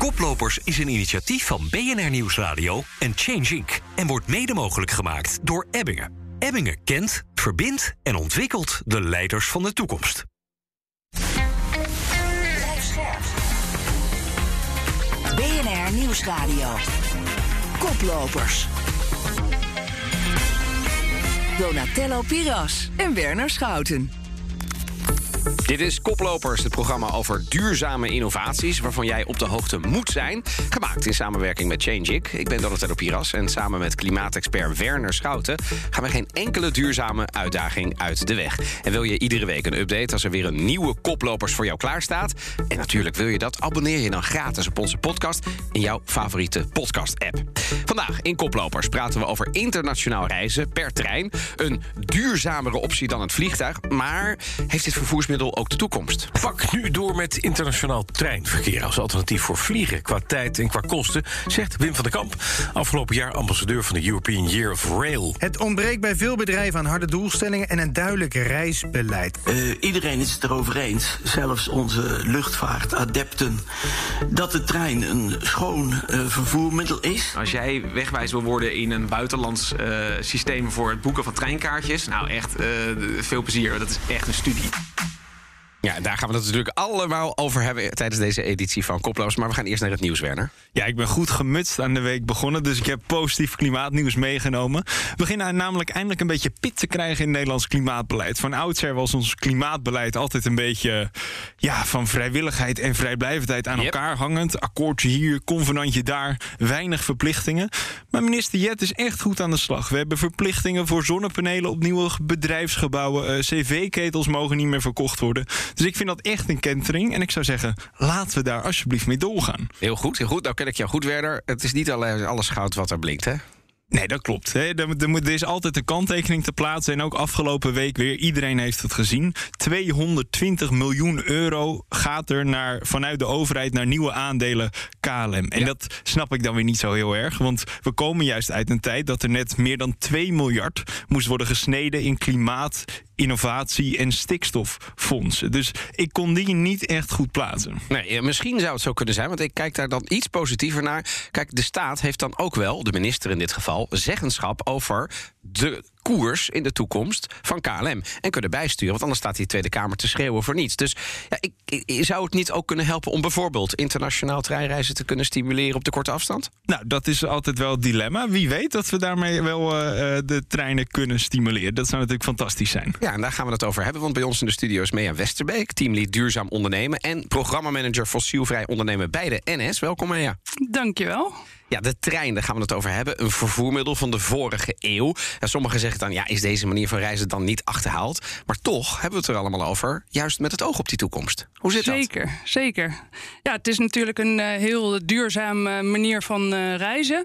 Koplopers is een initiatief van BNR Nieuwsradio en Change Inc. en wordt mede mogelijk gemaakt door Ebbingen. Ebbingen kent, verbindt en ontwikkelt de leiders van de toekomst. BNR Nieuwsradio. Koplopers. Donatello Piras en Werner Schouten. Dit is Koplopers, het programma over duurzame innovaties... waarvan jij op de hoogte moet zijn. Gemaakt in samenwerking met ChangeIc. Ik ben Donatello Piras en samen met klimaatexpert Werner Schouten... gaan we geen enkele duurzame uitdaging uit de weg. En wil je iedere week een update als er weer een nieuwe Koplopers voor jou klaarstaat? En natuurlijk wil je dat, abonneer je dan gratis op onze podcast... in jouw favoriete podcast-app. Vandaag in Koplopers praten we over internationaal reizen per trein. Een duurzamere optie dan het vliegtuig. Maar heeft dit vervoers ook de toekomst. Pak nu door met internationaal treinverkeer als alternatief voor vliegen qua tijd en qua kosten, zegt Wim van der Kamp, afgelopen jaar ambassadeur van de European Year of Rail. Het ontbreekt bij veel bedrijven aan harde doelstellingen en een duidelijk reisbeleid. Uh, iedereen is het erover eens, zelfs onze luchtvaartadepten, dat de trein een schoon uh, vervoermiddel is. Als jij wegwijs wil worden in een buitenlands uh, systeem voor het boeken van treinkaartjes, nou echt veel plezier, dat is echt een studie. Ja, daar gaan we het natuurlijk allemaal over hebben tijdens deze editie van Koploos. Maar we gaan eerst naar het nieuws, Werner. Ja, ik ben goed gemutst aan de week begonnen, dus ik heb positief klimaatnieuws meegenomen. We beginnen namelijk eindelijk een beetje pit te krijgen in het Nederlands klimaatbeleid. Van oudsher was ons klimaatbeleid altijd een beetje ja, van vrijwilligheid en vrijblijvendheid aan elkaar hangend. Akkoordje hier, convenantje daar, weinig verplichtingen. Maar minister Jet is echt goed aan de slag. We hebben verplichtingen voor zonnepanelen op nieuwe bedrijfsgebouwen. Uh, CV-ketels mogen niet meer verkocht worden. Dus ik vind dat echt een kentering. En ik zou zeggen, laten we daar alsjeblieft mee doorgaan. Heel goed, heel goed. Nou ken ik jou goed, Werder. Het is niet alles goud wat er blinkt, hè? Nee, dat klopt. Er is altijd een kanttekening te plaatsen. En ook afgelopen week weer, iedereen heeft het gezien. 220 miljoen euro gaat er naar, vanuit de overheid naar nieuwe aandelen KLM. En dat snap ik dan weer niet zo heel erg. Want we komen juist uit een tijd dat er net meer dan 2 miljard moest worden gesneden in klimaat, innovatie en stikstoffondsen. Dus ik kon die niet echt goed plaatsen. Nee, misschien zou het zo kunnen zijn, want ik kijk daar dan iets positiever naar. Kijk, de staat heeft dan ook wel, de minister in dit geval, zeggenschap over de koers in de toekomst van KLM. En kunnen bijsturen, want anders staat die Tweede Kamer te schreeuwen voor niets. Dus ja, ik, ik, zou het niet ook kunnen helpen om bijvoorbeeld internationaal treinreizen te kunnen stimuleren op de korte afstand? Nou, dat is altijd wel het dilemma. Wie weet dat we daarmee wel uh, de treinen kunnen stimuleren. Dat zou natuurlijk fantastisch zijn. Ja, en daar gaan we het over hebben, want bij ons in de studio is Mea Westerbeek, teamlead duurzaam ondernemen en programmamanager fossielvrij ondernemen bij de NS. Welkom Mea. Dankjewel. Ja, de trein, daar gaan we het over hebben. Een vervoermiddel van de vorige eeuw. Ja, sommigen zeggen dan, ja, is deze manier van reizen dan niet achterhaald? Maar toch hebben we het er allemaal over, juist met het oog op die toekomst. Hoe zit dat? Zeker, zeker. Ja, het is natuurlijk een uh, heel duurzame manier van uh, reizen.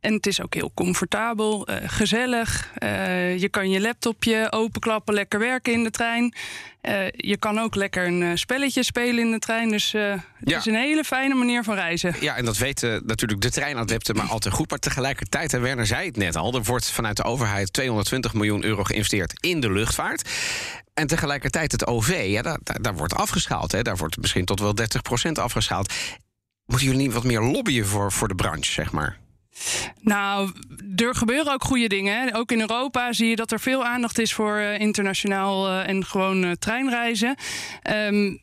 En het is ook heel comfortabel, uh, gezellig. Uh, je kan je laptopje openklappen, lekker werken in de trein. Uh, je kan ook lekker een spelletje spelen in de trein. Dus het ja. is een hele fijne manier van reizen. Ja, en dat weten natuurlijk de treinadepten maar altijd goed. Maar tegelijkertijd, en Werner zei het net al... er wordt vanuit de overheid 220 miljoen euro geïnvesteerd in de luchtvaart. En tegelijkertijd het OV, ja, daar, daar wordt afgeschaald. Hè. Daar wordt misschien tot wel 30% afgeschaald. Moeten jullie niet wat meer lobbyen voor, voor de branche, zeg maar? Nou, er gebeuren ook goede dingen. Ook in Europa zie je dat er veel aandacht is voor uh, internationaal uh, en gewoon uh, treinreizen. Um,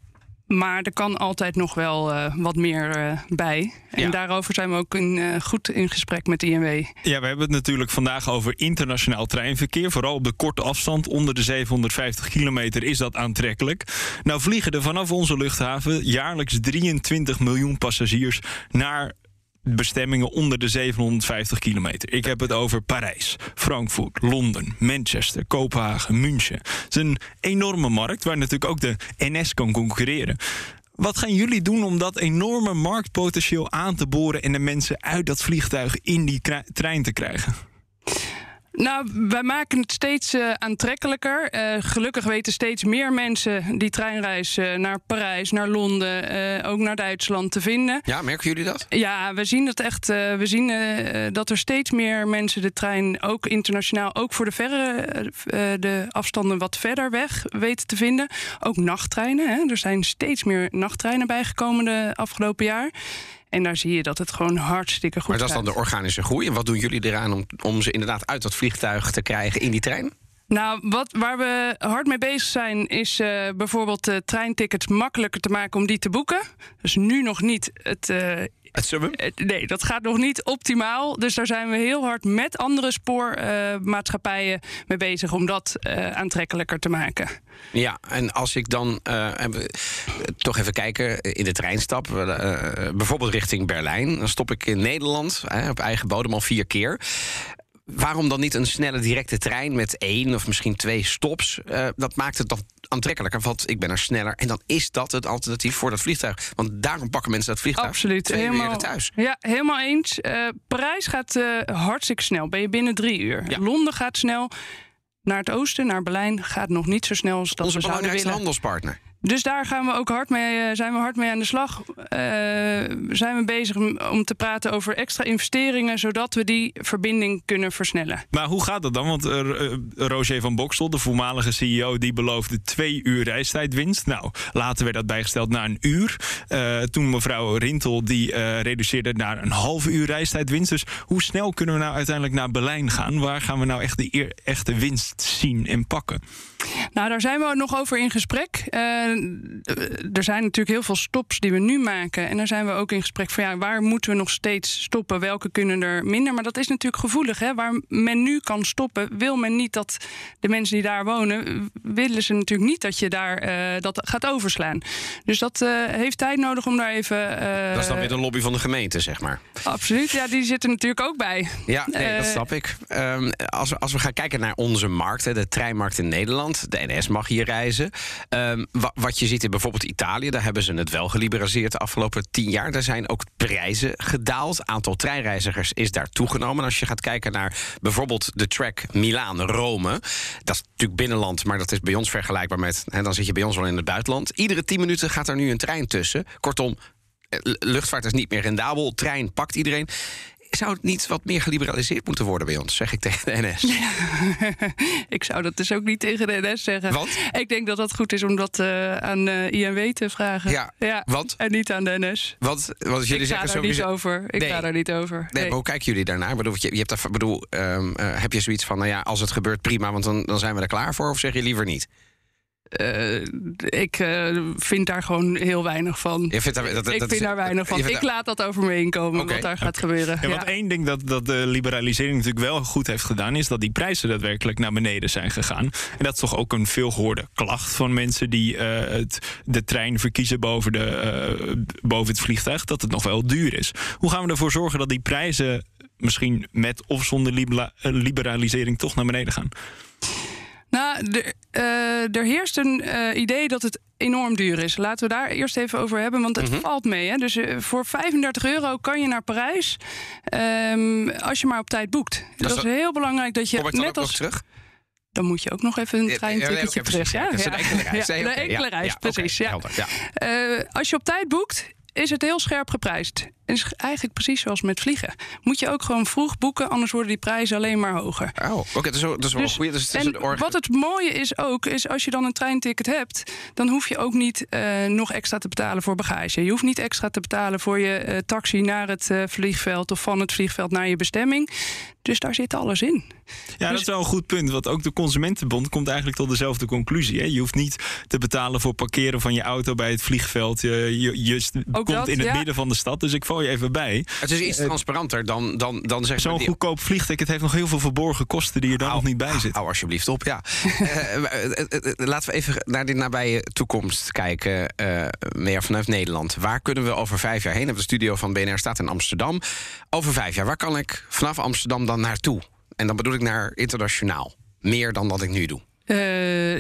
maar er kan altijd nog wel uh, wat meer uh, bij. En ja. daarover zijn we ook in, uh, goed in gesprek met de INW. Ja, we hebben het natuurlijk vandaag over internationaal treinverkeer. Vooral op de korte afstand, onder de 750 kilometer, is dat aantrekkelijk. Nou vliegen er vanaf onze luchthaven jaarlijks 23 miljoen passagiers naar bestemmingen onder de 750 kilometer. Ik heb het over Parijs, Frankfurt, Londen, Manchester, Kopenhagen, München. Het is een enorme markt waar natuurlijk ook de NS kan concurreren. Wat gaan jullie doen om dat enorme marktpotentieel aan te boren en de mensen uit dat vliegtuig in die trein te krijgen? Nou, wij maken het steeds uh, aantrekkelijker. Uh, gelukkig weten steeds meer mensen die treinreis uh, naar Parijs, naar Londen, ook naar Duitsland te vinden. Ja, merken jullie dat? Ja, we zien het echt. we zien dat er steeds meer mensen de trein, ook internationaal, ook voor de verre de afstanden wat verder weg weten te vinden. Ook nachttreinen. Hè. Er zijn steeds meer nachttreinen bijgekomen de afgelopen jaar. En daar zie je dat het gewoon hartstikke goed Maar dat is dan gaat. de organische groei. En wat doen jullie eraan om, om ze inderdaad uit dat vliegtuig te krijgen in die trein? Nou, wat, waar we hard mee bezig zijn, is eh, bijvoorbeeld de treintickets makkelijker te maken om die te boeken. Dus nu nog niet het. Het summum? het- nee, dat gaat nog niet optimaal. Dus daar zijn we heel hard met andere spoormaatschappijen mee bezig om dat eh, aantrekkelijker te maken. Ja, en als ik dan eh, toch even kijken in de trein stap, eh, eh, bijvoorbeeld richting Berlijn, dan stop ik in Nederland eh, op eigen bodem al vier keer. Waarom dan niet een snelle directe trein met één of misschien twee stops? Eh, dat maakt het dan aantrekkelijker, want ik ben er sneller. En dan is dat het alternatief voor dat vliegtuig. Want daarom pakken mensen dat vliegtuig Absoluut. twee helemaal, thuis. Ja, helemaal eens. Eh, Parijs gaat eh, hartstikke snel. Ben je binnen drie uur. Ja. Londen gaat snel. Naar het oosten, naar Berlijn, gaat nog niet zo snel als dat Onze we zouden belangrijkste willen. handelspartner. Dus daar gaan we ook hard mee, eh, zijn we hard mee aan de slag. Eh, zijn we bezig om- te praten over extra investeringen, zodat we die verbinding kunnen versnellen. Maar hoe gaat dat dan? Want eh, Roger van Boksel, de voormalige CEO, die beloofde twee uur reistijdwinst. Nou, later werd dat bijgesteld naar een uur. Toen mevrouw Rintel, die reduceerde naar een half uur reistijdwinst. Dus hoe snel kunnen we nou uiteindelijk naar Berlijn gaan? Waar gaan we nou echt de echte winst zien en pakken? Nou, daar zijn we nog over in gesprek. Eh, er zijn natuurlijk heel veel stops die we nu maken. En daar zijn we ook in gesprek van ja, waar moeten we nog steeds stoppen? Welke kunnen er minder? Maar dat is natuurlijk gevoelig. Hè? Waar men nu kan stoppen, wil men niet dat de mensen die daar wonen, willen ze natuurlijk niet dat je daar eh, dat gaat overslaan. Dus dat eh, heeft tijd nodig om daar even. eh, Dat is dan weer de lobby van de gemeente, zeg maar. Absoluut, ja, die zitten natuurlijk ook bij. Ja, nee, dat snap ik. Ehm, als, we, als we gaan kijken naar onze markt, hè, de treinmarkt in Nederland, de NS mag hier reizen. Ehm, wa- wat je ziet in bijvoorbeeld Italië, daar hebben ze het wel geliberaliseerd de afgelopen tien jaar. Daar zijn ook prijzen gedaald. Aantal treinreizigers is daar toegenomen. Als je gaat kijken naar bijvoorbeeld de track Milaan-Rome, dat is natuurlijk binnenland, maar dat is bij ons vergelijkbaar met, hè, dan zit je bij ons wel in het buitenland. Iedere tien minuten gaat er nu een trein tussen. Kortom, eh, luchtvaart is niet meer rendabel. Trein pakt iedereen. Zou het niet wat meer geliberaliseerd moeten worden bij ons, zeg ik tegen de NS? ik zou dat dus ook niet tegen de NS zeggen. Want? Ik denk dat dat goed is om dat eh, aan eh, INW te vragen. Ja, want? En niet aan de NS. Want, want jullie ik ga zeggen daar niet over. Ik Nee. ga daar niet over. Nee, Nee. maar hoe kijken jullie daarnaar? Bedoel, je, je hebt daar, bedoel, ehm, eh, heb je zoiets van, nou ja, als het gebeurt, prima, want dan, dan zijn we er klaar voor? Of zeg je liever niet? Eh, ik eh, vind daar gewoon heel weinig van. Je vindt daar, dat, dat, ik dat vind is- daar weinig van. Ik daar- laat dat over me heen komen, wat daar gaat gebeuren. En wat Ja. één ding dat, dat de liberalisering natuurlijk wel goed heeft gedaan, is dat die prijzen daadwerkelijk naar beneden zijn gegaan. En dat is toch ook een veelgehoorde klacht van mensen die eh, het, de trein verkiezen boven, de, eh, boven het vliegtuig, dat het nog wel duur is. Hoe gaan we ervoor zorgen dat die prijzen misschien met of zonder libera- liberalisering toch naar beneden gaan? Nou, er, eh, er heerst een eh, idee dat het enorm duur is. Laten we daar eerst even over hebben, want het Mhm. valt mee. Hè? Dus eh, voor 35 euro kan je naar Parijs ehm, als je maar op tijd boekt. Dat, is heel belangrijk dat je Kom ik dan net als terug? dan moet je ook nog even een treinticketje terug. ja. Enkele reis. Ja, Nee, de enkele reis, precies. ja. als je op tijd boekt, is het heel scherp geprijsd. Het is eigenlijk precies zoals met vliegen. Moet je ook gewoon vroeg boeken, anders worden die prijzen alleen maar hoger. Oh, oké, dat is, wel- dat is wel Dus-. Dus en wat het mooie is ook, is als je dan een treinticket hebt, dan hoef je ook niet eh, nog extra te betalen voor bagage. Je hoeft niet extra te betalen voor je eh, taxi naar het eh, vliegveld of van het vliegveld naar je bestemming. Dus daar zit alles in. Ja, dat is wel een goed punt. Want ook de Consumentenbond komt eigenlijk tot dezelfde conclusie. Hè? Je hoeft niet te betalen voor parkeren van je auto bij het vliegveld. Je, komt dat, in het ja. midden van de stad. Dus ik val je even bij. Het is iets transparanter dan, dan, dan zeg maar... Zo'n die- goedkoop vliegticket heeft nog heel veel verborgen kosten die er dan nog niet bij zitten. Hou alsjeblieft op, ja. Eh, eh, eh, eh, laten we even naar de nabije toekomst kijken. eh meer vanuit Nederland. Waar kunnen we over vijf jaar heen? De studio van BNR staat in Amsterdam. Over vijf jaar, waar kan ik vanaf Amsterdam dan naartoe? En dan bedoel ik naar internationaal. Meer dan dat ik nu doe. Eh,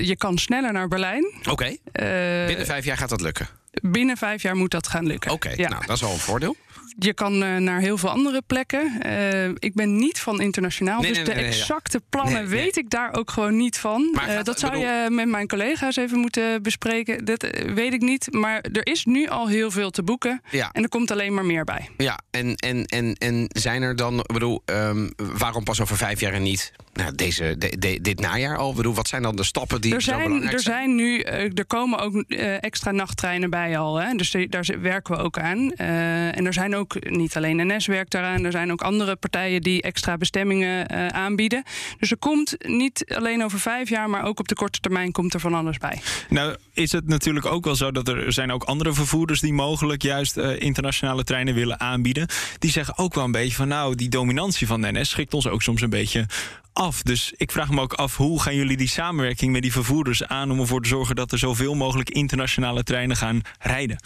je kan sneller naar Berlijn. Oké, Eh, binnen vijf jaar gaat dat lukken. binnen vijf jaar moet dat gaan lukken. Oké, Ja. nou, dat is wel een voordeel. Je kan eh, naar heel veel andere plekken. Eh, ik ben niet van internationaal, Nee, dus nee, de nee, exacte plannen weet ik daar ook gewoon niet van. Maar Eh, gaat- dat zou bedoel- je met mijn collega's even moeten bespreken. Dat weet ik niet. Maar er is nu al heel veel te boeken. Ja. En er komt alleen maar meer bij. Ja, en, en, en, en zijn er dan, ik bedoel, ehm, waarom pas over vijf jaar en niet nou, deze, de- de- dit najaar al? Ik bedoel, wat zijn dan de stappen die Er zo zijn, belangrijk er zijn? zijn nu, er komen ook extra nachttreinen bij al. Hè? Dus daar werken we ook aan. En er zijn ook, niet alleen NS werkt daaraan, er zijn ook andere partijen die extra bestemmingen eh, aanbieden. Dus er komt niet alleen over vijf jaar, maar ook op de korte termijn komt er van alles bij. Nou is het natuurlijk ook wel zo dat er zijn ook andere vervoerders die mogelijk juist eh, internationale treinen willen aanbieden. Die zeggen ook wel een beetje van nou, die dominantie van de NS schikt ons ook soms een beetje af. Dus ik vraag me ook af, hoe gaan jullie die samenwerking met die vervoerders aan om ervoor te zorgen dat er zoveel mogelijk internationale treinen gaan rijden?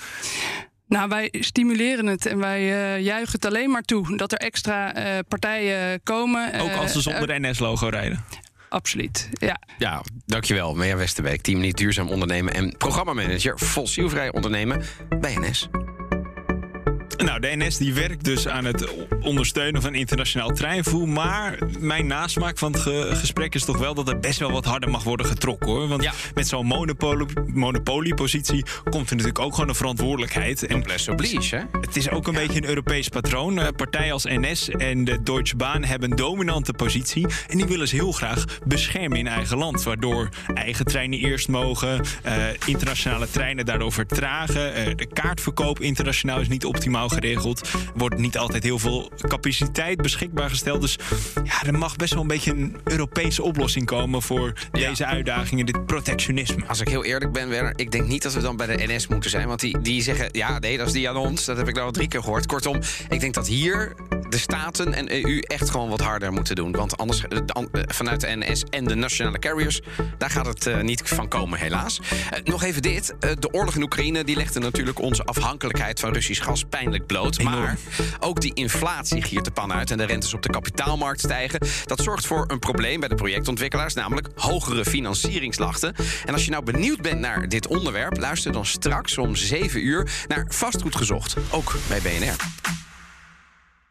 Nou, wij stimuleren het en wij eh, juichen het alleen maar toe dat er extra eh, partijen komen. Ook als ze Eh, zonder eh, NS-logo rijden. Absoluut, ja. Ja, dankjewel. Mea Westerbeek, team niet duurzaam ondernemen... en programmamanager fossielvrij ondernemen bij NS. Nou, de NS die werkt dus aan het ondersteunen van internationaal treinvervoer. Maar mijn nasmaak van het ge- gesprek is toch wel dat er best wel wat harder mag worden getrokken hoor. Want Ja. met zo'n monopoliepositie komt er natuurlijk ook gewoon een verantwoordelijkheid. En Noblesse oblige, hè? het is ook een beetje een Europees patroon. Eh, Partijen als NS en de Deutsche Bahn hebben een dominante positie. En die willen ze heel graag beschermen in eigen land. Waardoor eigen treinen eerst mogen. eh, internationale treinen daardoor vertragen. eh, de kaartverkoop internationaal is niet optimaal geregeld. Er wordt niet altijd heel veel capaciteit beschikbaar gesteld. Dus ja, er mag best wel een beetje een Europese oplossing komen voor Ja. deze uitdagingen. Dit protectionisme. Als ik heel eerlijk ben, Werner, ik denk niet dat we dan bij de NS moeten zijn. Want die, die zeggen, ja, nee, dat is die aan ons. Dat heb ik nou al drie keer gehoord. Kortom, ik denk dat hier de Staten en EU echt gewoon wat harder moeten doen. Want anders, eh, eh, vanuit de NS en de nationale carriers... daar gaat het eh, niet van komen, helaas. Nog even dit. De oorlog in Oekraïne die legde natuurlijk onze afhankelijkheid van Russisch gas pijnlijk bloot. Enorm. Maar ook die inflatie giert de pan uit... en de rentes op de kapitaalmarkt stijgen. Dat zorgt voor een probleem bij de projectontwikkelaars... namelijk hogere financieringslasten. En als je nou benieuwd bent naar dit onderwerp... luister dan straks om 7 uur naar Vastgoed Gezocht. Ook bij BNR.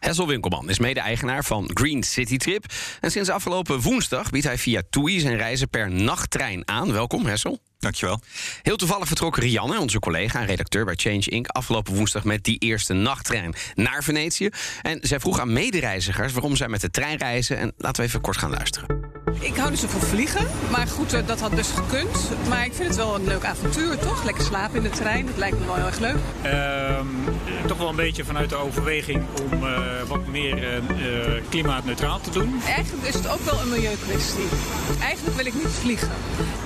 Hessel Winkelman is mede-eigenaar van Green City Trip. En sinds afgelopen woensdag biedt hij via TUI zijn reizen per nachttrein aan. Welkom, Hessel. Dankjewel. Heel toevallig vertrok Rianne, onze collega en redacteur bij Change Inc. afgelopen woensdag met die eerste nachttrein naar Venetië. En zij vroeg aan medereizigers waarom zij met de trein reizen. En laten we even kort gaan luisteren. Ik hou niet zo van vliegen, maar goed, eh, dat had dus gekund. Maar ik vind het wel een leuk avontuur, toch? Lekker slapen in de trein, dat lijkt me wel heel erg leuk. Ehm, toch wel een beetje vanuit de overweging om eh, wat meer eh, eh, klimaatneutraal te doen. Eigenlijk is het ook wel een milieukwestie. Eigenlijk wil ik niet vliegen.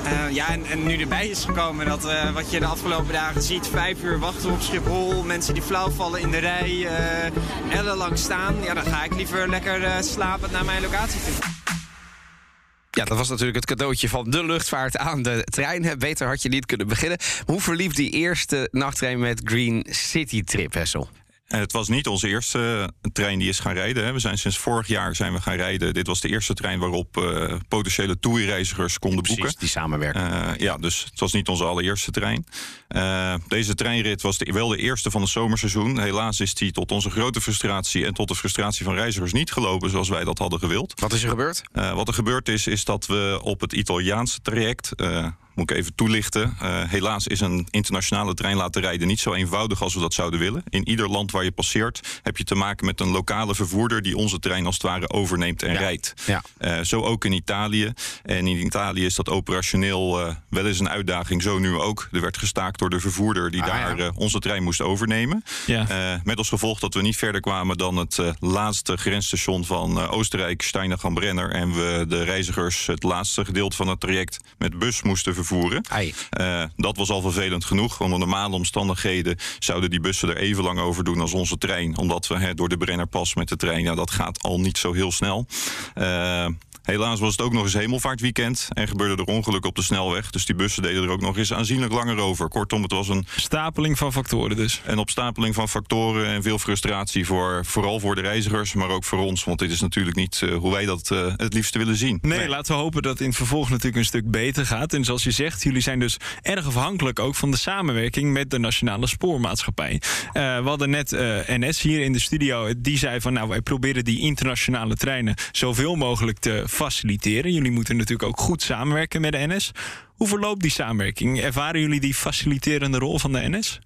Eh, ja, en, en nu erbij is gekomen dat eh, wat je de afgelopen dagen ziet, vijf uur wachten op Schiphol, mensen die flauw vallen in de rij, eh ellenlang staan. Ja, dan ga ik liever lekker eh, slapend naar mijn locatie toe. Ja, dat was natuurlijk het cadeautje van de luchtvaart aan de trein. Beter had je niet kunnen beginnen. Hoe verliep die eerste nachttrein met Green City Trip, Hessel? En het was niet onze eerste eh, trein die is gaan rijden. hè. We zijn sinds vorig jaar zijn we gaan rijden. Dit was de eerste trein waarop eh, potentiële TUI-reizigers konden Precies, boeken. die samenwerking. Eh, ja, dus het was niet onze allereerste trein. Deze treinrit was de- wel de eerste van het zomerseizoen. Helaas is die tot onze grote frustratie en tot de frustratie van reizigers niet gelopen zoals wij dat hadden gewild. Wat is er gebeurd? Wat er gebeurd is, is dat we op het Italiaanse traject. Moet ik even toelichten. Eh, helaas is een internationale trein laten rijden niet zo eenvoudig als we dat zouden willen. In ieder land waar je passeert heb je te maken met een lokale vervoerder die onze trein als het ware overneemt en rijdt. Ja. Eh, zo ook in Italië. En in Italië is dat operationeel eh, wel eens een uitdaging. Zo nu ook. Er werd gestaakt door de vervoerder die Ah, daar ja. onze trein moest overnemen. Ja. Met als gevolg dat we niet verder kwamen dan het laatste grensstation van Oostenrijk, Steinach-am-Brenner. En we de reizigers het laatste gedeelte van het traject met bus moesten vervoeren. Ai. Eh, dat was al vervelend genoeg. Onder normale omstandigheden zouden die bussen er even lang over doen als onze trein. Omdat we door de Brennerpas met de trein, ja, dat gaat al niet zo heel snel. Helaas was het ook nog eens hemelvaartweekend en gebeurde er ongeluk op de snelweg. Dus die bussen deden er ook nog eens aanzienlijk langer over. Kortom, het was een Stapeling van factoren dus. een opstapeling van factoren en veel frustratie voor vooral voor de reizigers, maar ook voor ons. Want dit is natuurlijk niet eh, hoe wij dat eh, het liefste willen zien. Nee, laten we hopen dat het in het vervolg natuurlijk een stuk beter gaat. En zoals je zegt, jullie zijn dus erg afhankelijk ook van de samenwerking met de Nationale Spoormaatschappij. Eh, we hadden net NS hier in de studio. Die zei van nou, wij proberen die internationale treinen zoveel mogelijk te faciliteren. Jullie moeten natuurlijk ook goed samenwerken met de NS. Hoe verloopt die samenwerking? Ervaren jullie die faciliterende rol van de NS?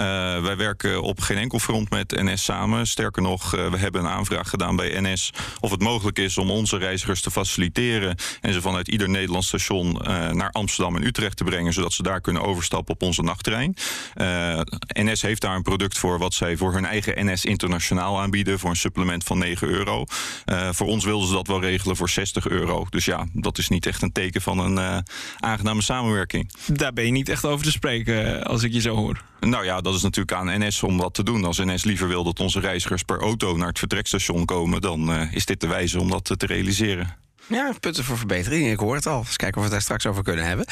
Uh, wij werken op geen enkel front met NS samen. Sterker nog, uh, we hebben een aanvraag gedaan bij NS of het mogelijk is om onze reizigers te faciliteren en ze vanuit ieder Nederlands station uh, naar Amsterdam en Utrecht te brengen, zodat ze daar kunnen overstappen op onze nachttrein. NS heeft daar een product voor wat zij voor hun eigen NS internationaal aanbieden voor een supplement van 9 euro. voor ons wilden ze dat wel regelen voor 60 euro. Dus ja, dat is niet echt een teken van een aangename samenwerking. Daar ben je niet echt over te spreken als ik je zo hoor. Nou ja, dat is natuurlijk aan NS om dat te doen. Als NS liever wil dat onze reizigers per auto naar het vertrekstation komen, dan uh, is dit de wijze om dat te realiseren. Ja, punten voor verbetering. Ik hoor het al. Eens kijken of we het daar straks over kunnen hebben.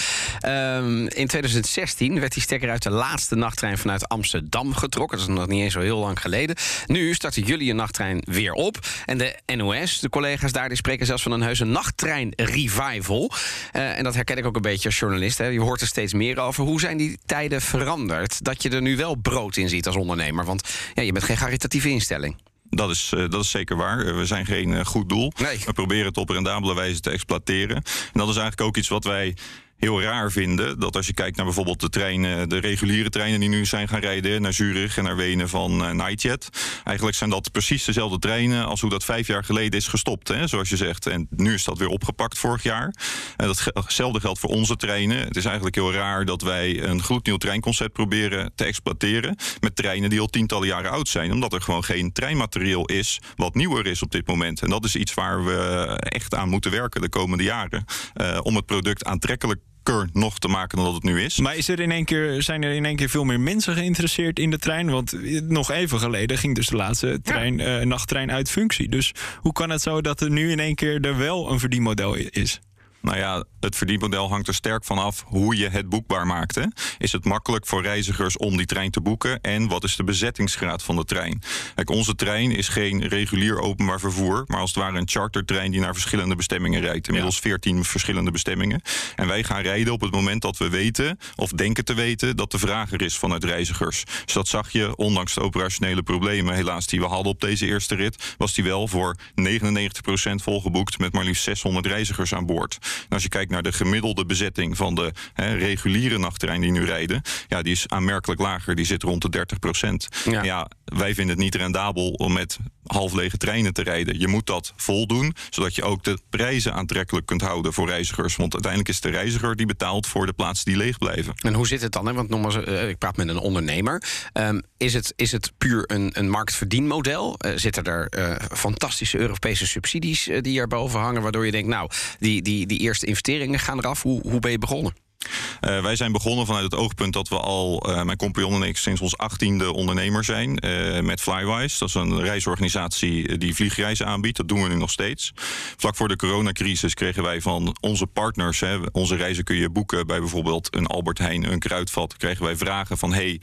Um, in 2016 werd die stekker uit de laatste nachttrein vanuit Amsterdam getrokken. Dat is nog niet eens zo heel lang geleden. Nu starten jullie een nachttrein weer op. En de NOS, de collega's daar, die spreken zelfs van een heuse nachttrein-revival. Uh, en dat herken ik ook een beetje als journalist. Hè. Je hoort er steeds meer over. Hoe zijn die tijden veranderd? Dat je er nu wel brood in ziet als ondernemer. Want ja, je bent geen caritatieve instelling. Dat is, uh, dat is zeker waar. Uh, we zijn geen uh, goed doel. Nee. We proberen het op rendabele wijze te exploiteren. En dat is eigenlijk ook iets wat wij heel raar vinden. Dat als je kijkt naar bijvoorbeeld de treinen, de reguliere treinen die nu zijn gaan rijden naar Zurich en naar Wenen van uh, Nightjet. Eigenlijk zijn dat precies dezelfde treinen als hoe dat vijf jaar geleden is gestopt, hè, zoals je zegt. En nu is dat weer opgepakt vorig jaar. En datzelfde geldt voor onze treinen. Het is eigenlijk heel raar dat wij een gloednieuw treinconcept proberen te exploiteren met treinen die al tientallen jaren oud zijn, omdat er gewoon geen treinmaterieel is wat nieuwer is op dit moment. En dat is iets waar we echt aan moeten werken de komende jaren uh, om het product aantrekkelijk nog te maken dan dat het nu is. Maar is er in één keer, zijn er in één keer veel meer mensen geïnteresseerd in de trein? Want nog even geleden ging dus de laatste trein, ja. uh, nachttrein uit functie. Dus hoe kan het zo dat er nu in één keer er wel een verdienmodel is? Nou ja, het verdienmodel hangt er sterk van af hoe je het boekbaar maakt. Hè? Is het makkelijk voor reizigers om die trein te boeken? En wat is de bezettingsgraad van de trein? Kijk, onze trein is geen regulier openbaar vervoer, maar als het ware een chartertrein die naar verschillende bestemmingen rijdt. Inmiddels veertien ja. verschillende bestemmingen. En wij gaan rijden op het moment dat we weten, of denken te weten, dat de vraag er is vanuit reizigers. Dus dat zag je, ondanks de operationele problemen helaas die we hadden op deze eerste rit, was die wel voor 99% volgeboekt met maar liefst 600 reizigers aan boord. En als je kijkt naar de gemiddelde bezetting van de hè, reguliere nachttreinen die nu rijden, ja, die is aanmerkelijk lager. Die zit rond de 30 procent. Ja. ja. wij vinden het niet rendabel om met half lege treinen te rijden. Je moet dat voldoen, zodat je ook de prijzen aantrekkelijk kunt houden voor reizigers. Want uiteindelijk is de reiziger die betaalt voor de plaatsen die leeg blijven. En hoe zit het dan? Hè? Want nogmaals, uh, ik praat met een ondernemer. Um, is, het, is het puur een, een marktverdienmodel? Uh, zitten er uh, fantastische Europese subsidies die erboven hangen, waardoor je denkt, nou, die, die, die eerste investeringen gaan eraf. Hoe, hoe ben je begonnen? Uh, wij zijn begonnen vanuit het oogpunt dat we al, uh, mijn compagnon en ik, sinds ons achttiende ondernemer zijn. Uh, met Flywise. Dat is een reisorganisatie die vliegreizen aanbiedt. Dat doen we nu nog steeds. Vlak voor de coronacrisis kregen wij van onze partners, hè, onze reizen kun je boeken bij bijvoorbeeld een Albert Heijn, een Kruidvat. Kregen wij vragen van: hey,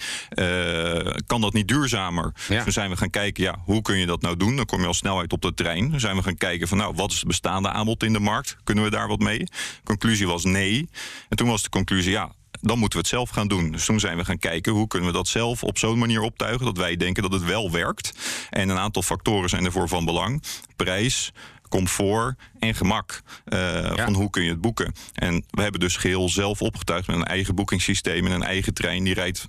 kan dat niet duurzamer? Ja. Dus toen zijn we gaan kijken, ja, hoe kun je dat nou doen? Dan kom je al snel uit op de trein. Dan zijn we gaan kijken van, nou, wat is het bestaande aanbod in de markt? Kunnen we daar wat mee? Conclusie was nee. En toen was de conclusie, ja, dan moeten we het zelf gaan doen. Dus toen zijn we gaan kijken hoe kunnen we dat zelf op zo'n manier optuigen dat wij denken dat het wel werkt. En een aantal factoren zijn ervoor van belang: prijs, comfort en gemak. Uh, ja. Van hoe kun je het boeken. En we hebben dus geheel zelf opgetuigd met een eigen boekingssysteem en een eigen trein die rijdt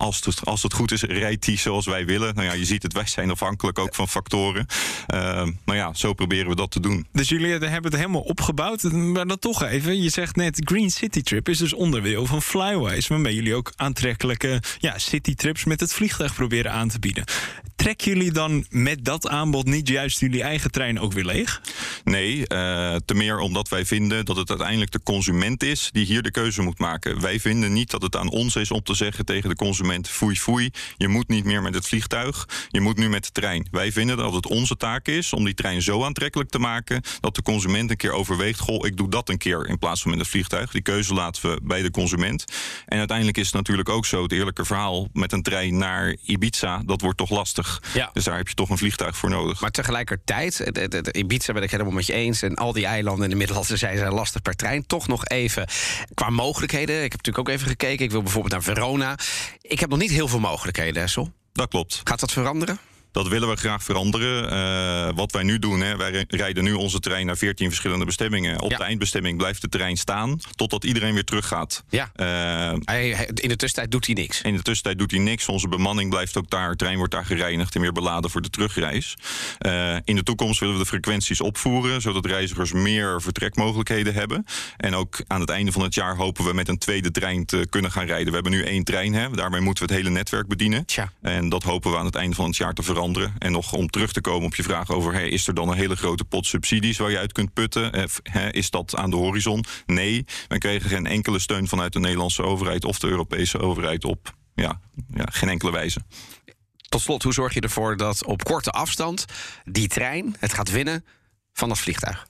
als het, als het goed is, rijdt die zoals wij willen. Nou ja, je ziet het, wij zijn afhankelijk ook van factoren. Uh, maar ja, zo proberen we dat te doen. Dus jullie hebben het helemaal opgebouwd. Maar dan toch even, je zegt net Green City Trip is dus onderdeel van Flywise. Waarmee jullie ook aantrekkelijke ja, city trips met het vliegtuig proberen aan te bieden. Trekken jullie dan met dat aanbod niet juist jullie eigen trein ook weer leeg? Nee, uh, te meer omdat wij vinden dat het uiteindelijk de consument is die hier de keuze moet maken. Wij vinden niet dat het aan ons is om te zeggen tegen de consument: foei, foei, je moet niet meer met het vliegtuig, je moet nu met de trein. Wij vinden dat het onze taak is om die trein zo aantrekkelijk te maken dat de consument een keer overweegt: goh, ik doe dat een keer in plaats van met het vliegtuig. Die keuze laten we bij de consument. En uiteindelijk is het natuurlijk ook zo: het eerlijke verhaal met een trein naar Ibiza, dat wordt toch lastig. Ja. Dus daar heb je toch een vliegtuig voor nodig. Maar tegelijkertijd, het, het, Ibiza ben ik helemaal met je eens. En al die eilanden in de Middellandse Zee zijn lastig per trein. Toch nog even qua mogelijkheden. Ik heb natuurlijk ook even gekeken. Ik wil bijvoorbeeld naar Verona. Ik heb nog niet heel veel mogelijkheden, Essel. Dat klopt. Gaat dat veranderen? Dat willen we graag veranderen. Uh, wat wij nu doen, hè, wij rijden nu onze trein naar 14 verschillende bestemmingen. Op de eindbestemming blijft de trein staan totdat iedereen weer teruggaat. Ja. Uh, in de tussentijd doet hij niks. In de tussentijd doet hij niks. Onze bemanning blijft ook daar. De trein wordt daar gereinigd en weer beladen voor de terugreis. Uh, in de toekomst willen we de frequenties opvoeren, zodat reizigers meer vertrekmogelijkheden hebben. En ook aan het einde van het jaar hopen we met een tweede trein te kunnen gaan rijden. We hebben nu één trein, hè. daarmee moeten we het hele netwerk bedienen. Tja. En dat hopen we aan het einde van het jaar te veranderen. En nog om terug te komen op je vraag over... Is er dan een hele grote pot subsidies waar je uit kunt putten? Eh, is dat aan de horizon? Nee, we kregen geen enkele steun vanuit de Nederlandse overheid... of de Europese overheid op ja, ja, geen enkele wijze. Tot slot, hoe zorg je ervoor dat op korte afstand die trein het gaat winnen van dat vliegtuig?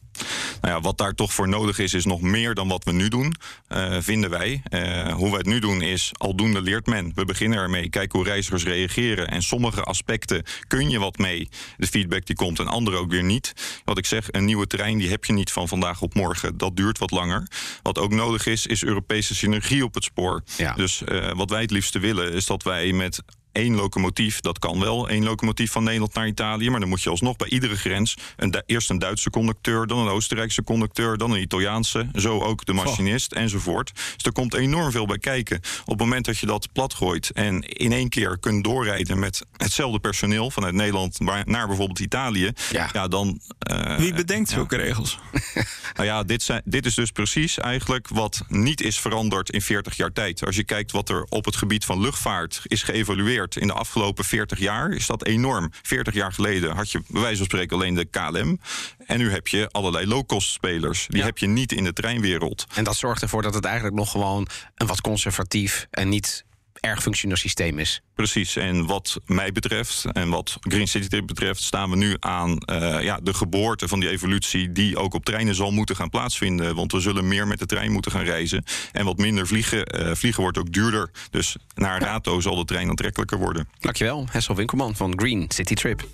Nou ja, wat daar toch voor nodig is, is nog meer dan wat we nu doen, uh, vinden wij. Uh, hoe wij het nu doen is, aldoende leert men. We beginnen ermee, kijken hoe reizigers reageren. En sommige aspecten kun je wat mee, de feedback die komt, en andere ook weer niet. Wat ik zeg, een nieuwe trein, die heb je niet van vandaag op morgen. Dat duurt wat langer. Wat ook nodig is, is Europese synergie op het spoor. Ja. Dus uh, wat wij het liefste willen, is dat wij met één locomotief, dat kan wel, één locomotief van Nederland naar Italië. Maar dan moet je alsnog bij iedere grens een, eerst een Duitse conducteur, dan een Oostenrijkse conducteur, dan een Italiaanse, zo ook de machinist enzovoort. Dus er komt enorm veel bij kijken. Op het moment dat je dat platgooit en in één keer kunt doorrijden met hetzelfde personeel vanuit Nederland naar bijvoorbeeld Italië, ja, dan. Uh, Wie bedenkt zulke regels? nou ja, dit, zijn, dit is dus precies eigenlijk wat niet is veranderd in 40 jaar tijd. Als je kijkt wat er op het gebied van luchtvaart is geëvalueerd in de afgelopen 40 jaar, is dat enorm. 40 jaar geleden had je bij wijze van spreken alleen de KLM. En nu heb je allerlei low-cost spelers. Die heb je niet in de treinwereld. En dat zorgt ervoor dat het eigenlijk nog gewoon een wat conservatief en niet erg functioneel systeem is. Precies, en wat mij betreft en wat Green City Trip betreft, staan we nu aan uh, ja, de geboorte van die evolutie, die ook op treinen zal moeten gaan plaatsvinden. Want we zullen meer met de trein moeten gaan reizen. En wat minder vliegen. Uh, vliegen wordt ook duurder. Dus naar Rato zal de trein aantrekkelijker worden. Dankjewel, Hessel Winkelman van Green City Trip.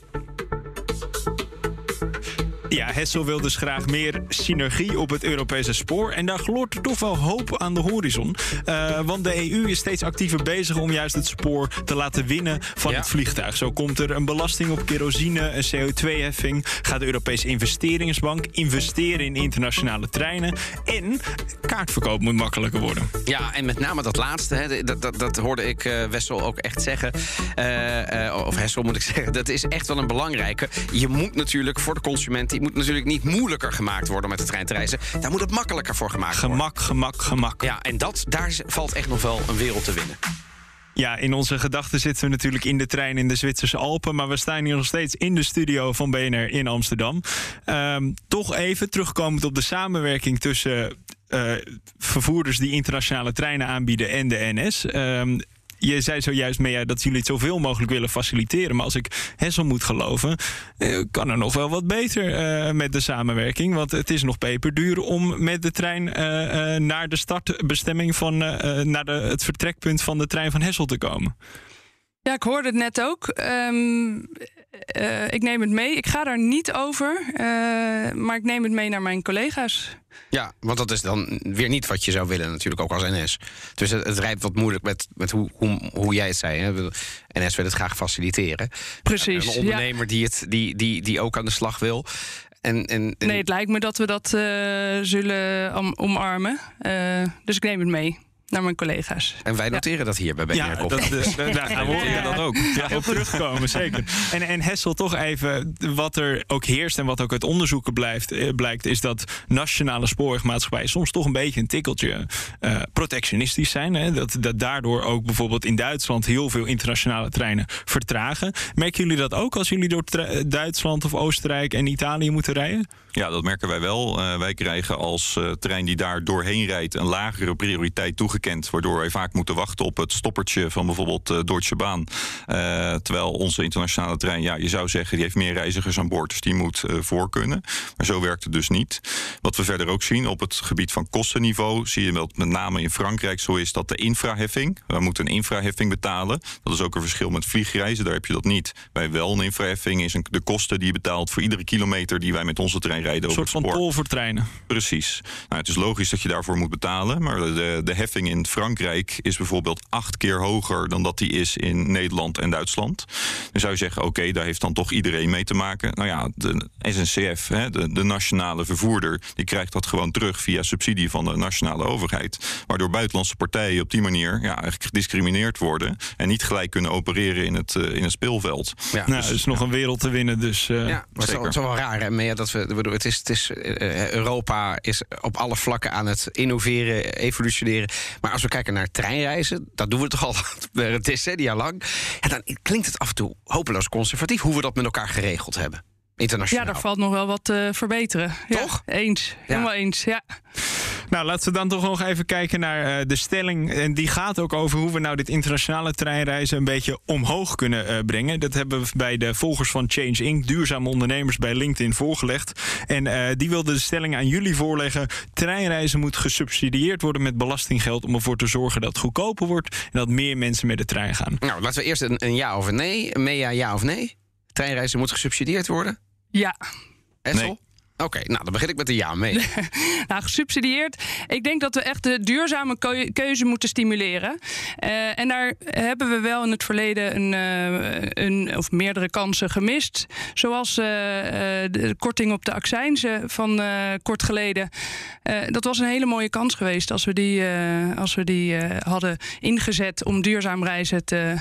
Ja, Hessel wil dus graag meer synergie op het Europese spoor. En daar gloort er toch wel hoop aan de horizon. Uh, want de EU is steeds actiever bezig om juist het spoor te laten winnen van ja. het vliegtuig. Zo komt er een belasting op kerosine, een CO2-heffing. Gaat de Europese investeringsbank investeren in internationale treinen. En kaartverkoop moet makkelijker worden. Ja, en met name dat laatste, hè, dat, dat, dat hoorde ik uh, Wessel ook echt zeggen. Uh, of Hessel moet ik zeggen. Dat is echt wel een belangrijke. Je moet natuurlijk voor de consument die moet natuurlijk niet moeilijker gemaakt worden om met de trein te reizen. Daar moet het makkelijker voor gemaakt worden. Gemak, gemak, gemak. Ja, en dat, daar valt echt nog wel een wereld te winnen. Ja, in onze gedachten zitten we natuurlijk in de trein in de Zwitserse Alpen. Maar we staan hier nog steeds in de studio van BNR in Amsterdam. Um, toch even terugkomend op de samenwerking tussen uh, vervoerders die internationale treinen aanbieden en de NS. Um, je zei zojuist, Mea, dat jullie het zoveel mogelijk willen faciliteren. Maar als ik Hessel moet geloven, eh, kan er nog wel wat beter uh, met de samenwerking. Want het is nog peperduur om met de trein uh, naar de startbestemming van, naar de, het vertrekpunt van de trein van Hessel te komen. Ja, ik hoorde het net ook. Um, uh, ik neem het mee. Ik ga daar niet over, uh, maar ik neem het mee naar mijn collega's. Ja, want dat is dan weer niet wat je zou willen, natuurlijk ook als NS. Dus het, het rijdt wat moeilijk met, met hoe, hoe, hoe jij het zei. Hè. NS wil het graag faciliteren. Precies. Een ondernemer ja. die, het, die, die, die ook aan de slag wil. En, en, en... Nee, het lijkt me dat we dat uh, zullen om, omarmen. dus ik neem het mee naar mijn collega's. En wij noteren ja. dat hier bij BNR ja, dat, daar gaan we ja. dat ook. Ja, op terugkomen, zeker. En, en Hessel, toch even, wat er ook heerst en wat ook uit onderzoeken blijft, blijkt, is dat nationale spoorwegmaatschappijen soms toch een beetje een tikkeltje uh, protectionistisch zijn. Hè? Dat, dat daardoor ook bijvoorbeeld in Duitsland heel veel internationale treinen vertragen. Merken jullie dat ook als jullie door Duitsland of Oostenrijk en Italië moeten rijden? Ja, dat merken wij wel. Uh, wij krijgen als uh, trein die daar doorheen rijdt een lagere prioriteit toegekend. Waardoor wij vaak moeten wachten op het stoppertje van bijvoorbeeld uh, Deutsche Bahn. terwijl onze internationale trein, ja, je zou zeggen, die heeft meer reizigers aan boord. Dus die moet voor kunnen. Maar zo werkt het dus niet. Wat we verder ook zien op het gebied van kostenniveau, zie je wel met name in Frankrijk zo is dat de infraheffing. We moeten een infraheffing betalen. Dat is ook een verschil met vliegreizen. Daar heb je dat niet. Wij wel een infraheffing is een, de kosten die je betaalt voor iedere kilometer die wij met onze trein rijden Een soort van tol voor treinen. Precies. Nou, het is logisch dat je daarvoor moet betalen. Maar de, de heffing in Frankrijk is bijvoorbeeld acht keer hoger dan dat die is in Nederland en Duitsland. Dan zou je zeggen, oké, daar heeft dan toch iedereen mee te maken. Nou ja, de SNCF, hè, de, de nationale vervoerder, die krijgt dat gewoon terug via subsidie van de nationale overheid. Waardoor buitenlandse partijen op die manier ja, eigenlijk gediscrimineerd worden en niet gelijk kunnen opereren in het, eh, in het speelveld. Ja. nou, er is nog een wereld te winnen, dus... eh, Ja, maar het is, wel, het is wel raar, hè, dat we, het is, het is, eh, Europa is op alle vlakken aan het innoveren, evolutioneren. Maar als we kijken naar treinreizen, dat doen we toch al decennia lang. En dan klinkt het af en toe hopeloos conservatief hoe we dat met elkaar geregeld hebben. Ja, Internationaal. daar valt nog wel wat te verbeteren. Toch? eens. Helemaal eens, ja. Nou, laten we dan toch nog even kijken naar eh, de stelling. En die gaat ook over hoe we nou dit internationale treinreizen een beetje omhoog kunnen eh, brengen. Dat hebben we bij de volgers van Change Inc., duurzame ondernemers bij LinkedIn, voorgelegd. En eh, die wilde de stelling aan jullie voorleggen. Treinreizen moet gesubsidieerd worden met belastinggeld om ervoor te zorgen dat het goedkoper wordt en dat meer mensen met de trein gaan. Nou, laten we eerst een, een ja of een nee. Mea, ja of nee? Treinreizen moet gesubsidieerd worden? Ja. Essel? Oké, nou dan begin ik met een ja mee. nou, gesubsidieerd. Ik denk dat we echt de duurzame keu- keuze moeten stimuleren. Eh, en daar hebben we wel in het verleden een, eh, een, of meerdere kansen gemist. Zoals eh, de korting op de accijnzen van kort geleden. Dat was een hele mooie kans geweest als we die, als we die hadden ingezet om duurzaam reizen te,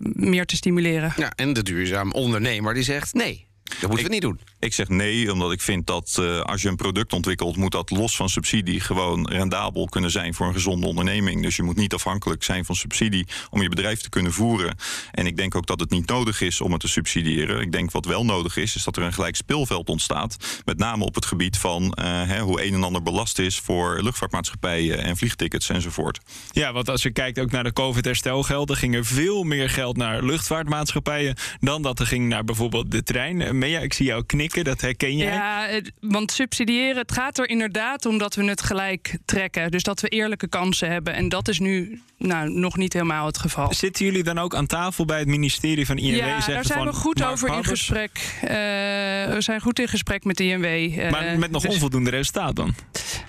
meer te stimuleren. Ja, en de duurzaam ondernemer die zegt nee. Dat moeten we niet doen. Ik zeg nee, omdat ik vind dat eh, als je een product ontwikkelt, moet dat los van subsidie gewoon rendabel kunnen zijn voor een gezonde onderneming. Dus je moet niet afhankelijk zijn van subsidie om je bedrijf te kunnen voeren. En ik denk ook dat het niet nodig is om het te subsidiëren. Ik denk wat wel nodig is, is dat er een gelijk speelveld ontstaat. Met name op het gebied van eh, hè, hoe een en ander belast is voor luchtvaartmaatschappijen en vliegtickets enzovoort. Ja, want als je kijkt ook naar de COVID-herstelgelden, ging er veel meer geld naar luchtvaartmaatschappijen dan dat er ging naar bijvoorbeeld de trein. Mea, ik zie jou knikken, dat herken jij. Ja, want subsidiëren, het gaat er inderdaad om dat we het gelijk trekken. Dus dat we eerlijke kansen hebben. En dat is nu nou, nog niet helemaal het geval. Zitten jullie dan ook aan tafel bij het ministerie van INW? ja, daar zijn van we goed Mark over in gesprek. Eh, we zijn goed in gesprek met de INW. eh, Maar met nog dus- onvoldoende resultaat dan?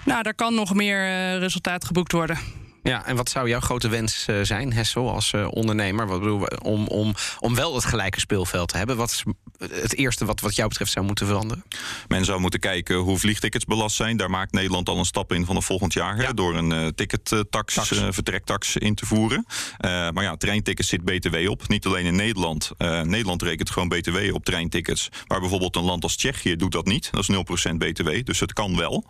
Nou, daar kan nog meer eh, resultaat geboekt worden. Ja, en wat zou jouw grote wens eh, zijn, Hessel, als eh, ondernemer? Wat bedoel, om, om, om wel het gelijke speelveld te hebben? Wat is het eerste wat, wat jou betreft zou moeten veranderen? Men zou moeten kijken hoe vliegtickets belast zijn. Daar maakt Nederland al een stap in vanaf volgend jaar. Hè, door een eh, tickettax, eh, vertrektax in te voeren. Eh, maar ja, treintickets zit BTW op. Niet alleen in Nederland. Nederland rekent gewoon BTW op treintickets. Maar bijvoorbeeld een land als Tsjechië doet dat niet. Dat is 0% BTW. Dus het kan wel.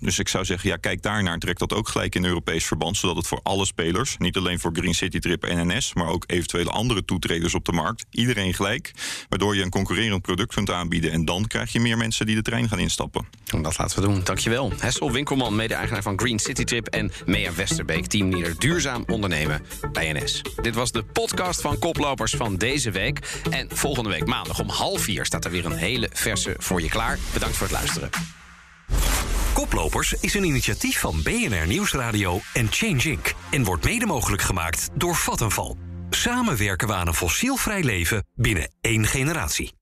Dus ik zou zeggen, ja, kijk daarnaar. Trek dat ook gelijk in Europees verband. Zodat het voor alle spelers, niet alleen voor Green City Trip en NS. Maar ook eventuele andere toetreders op de markt. Iedereen gelijk. Waardoor je een concurrerend product kunt aanbieden. En dan krijg je meer mensen die de trein gaan instappen. Dat laten we doen. Dankjewel. Hessel Winkelman, mede-eigenaar van Green City Trip... en Mea Westerbeek, teamleader Duurzaam Ondernemen bij NS. Dit was de podcast van Koplopers van deze week. En volgende week maandag om half vier staat er weer een hele verse voor je klaar. Bedankt voor het luisteren. Koplopers is een initiatief van BNR Nieuwsradio en Change Inc. en wordt mede mogelijk gemaakt door Vattenval. Samen werken we aan een fossielvrij leven binnen één generatie.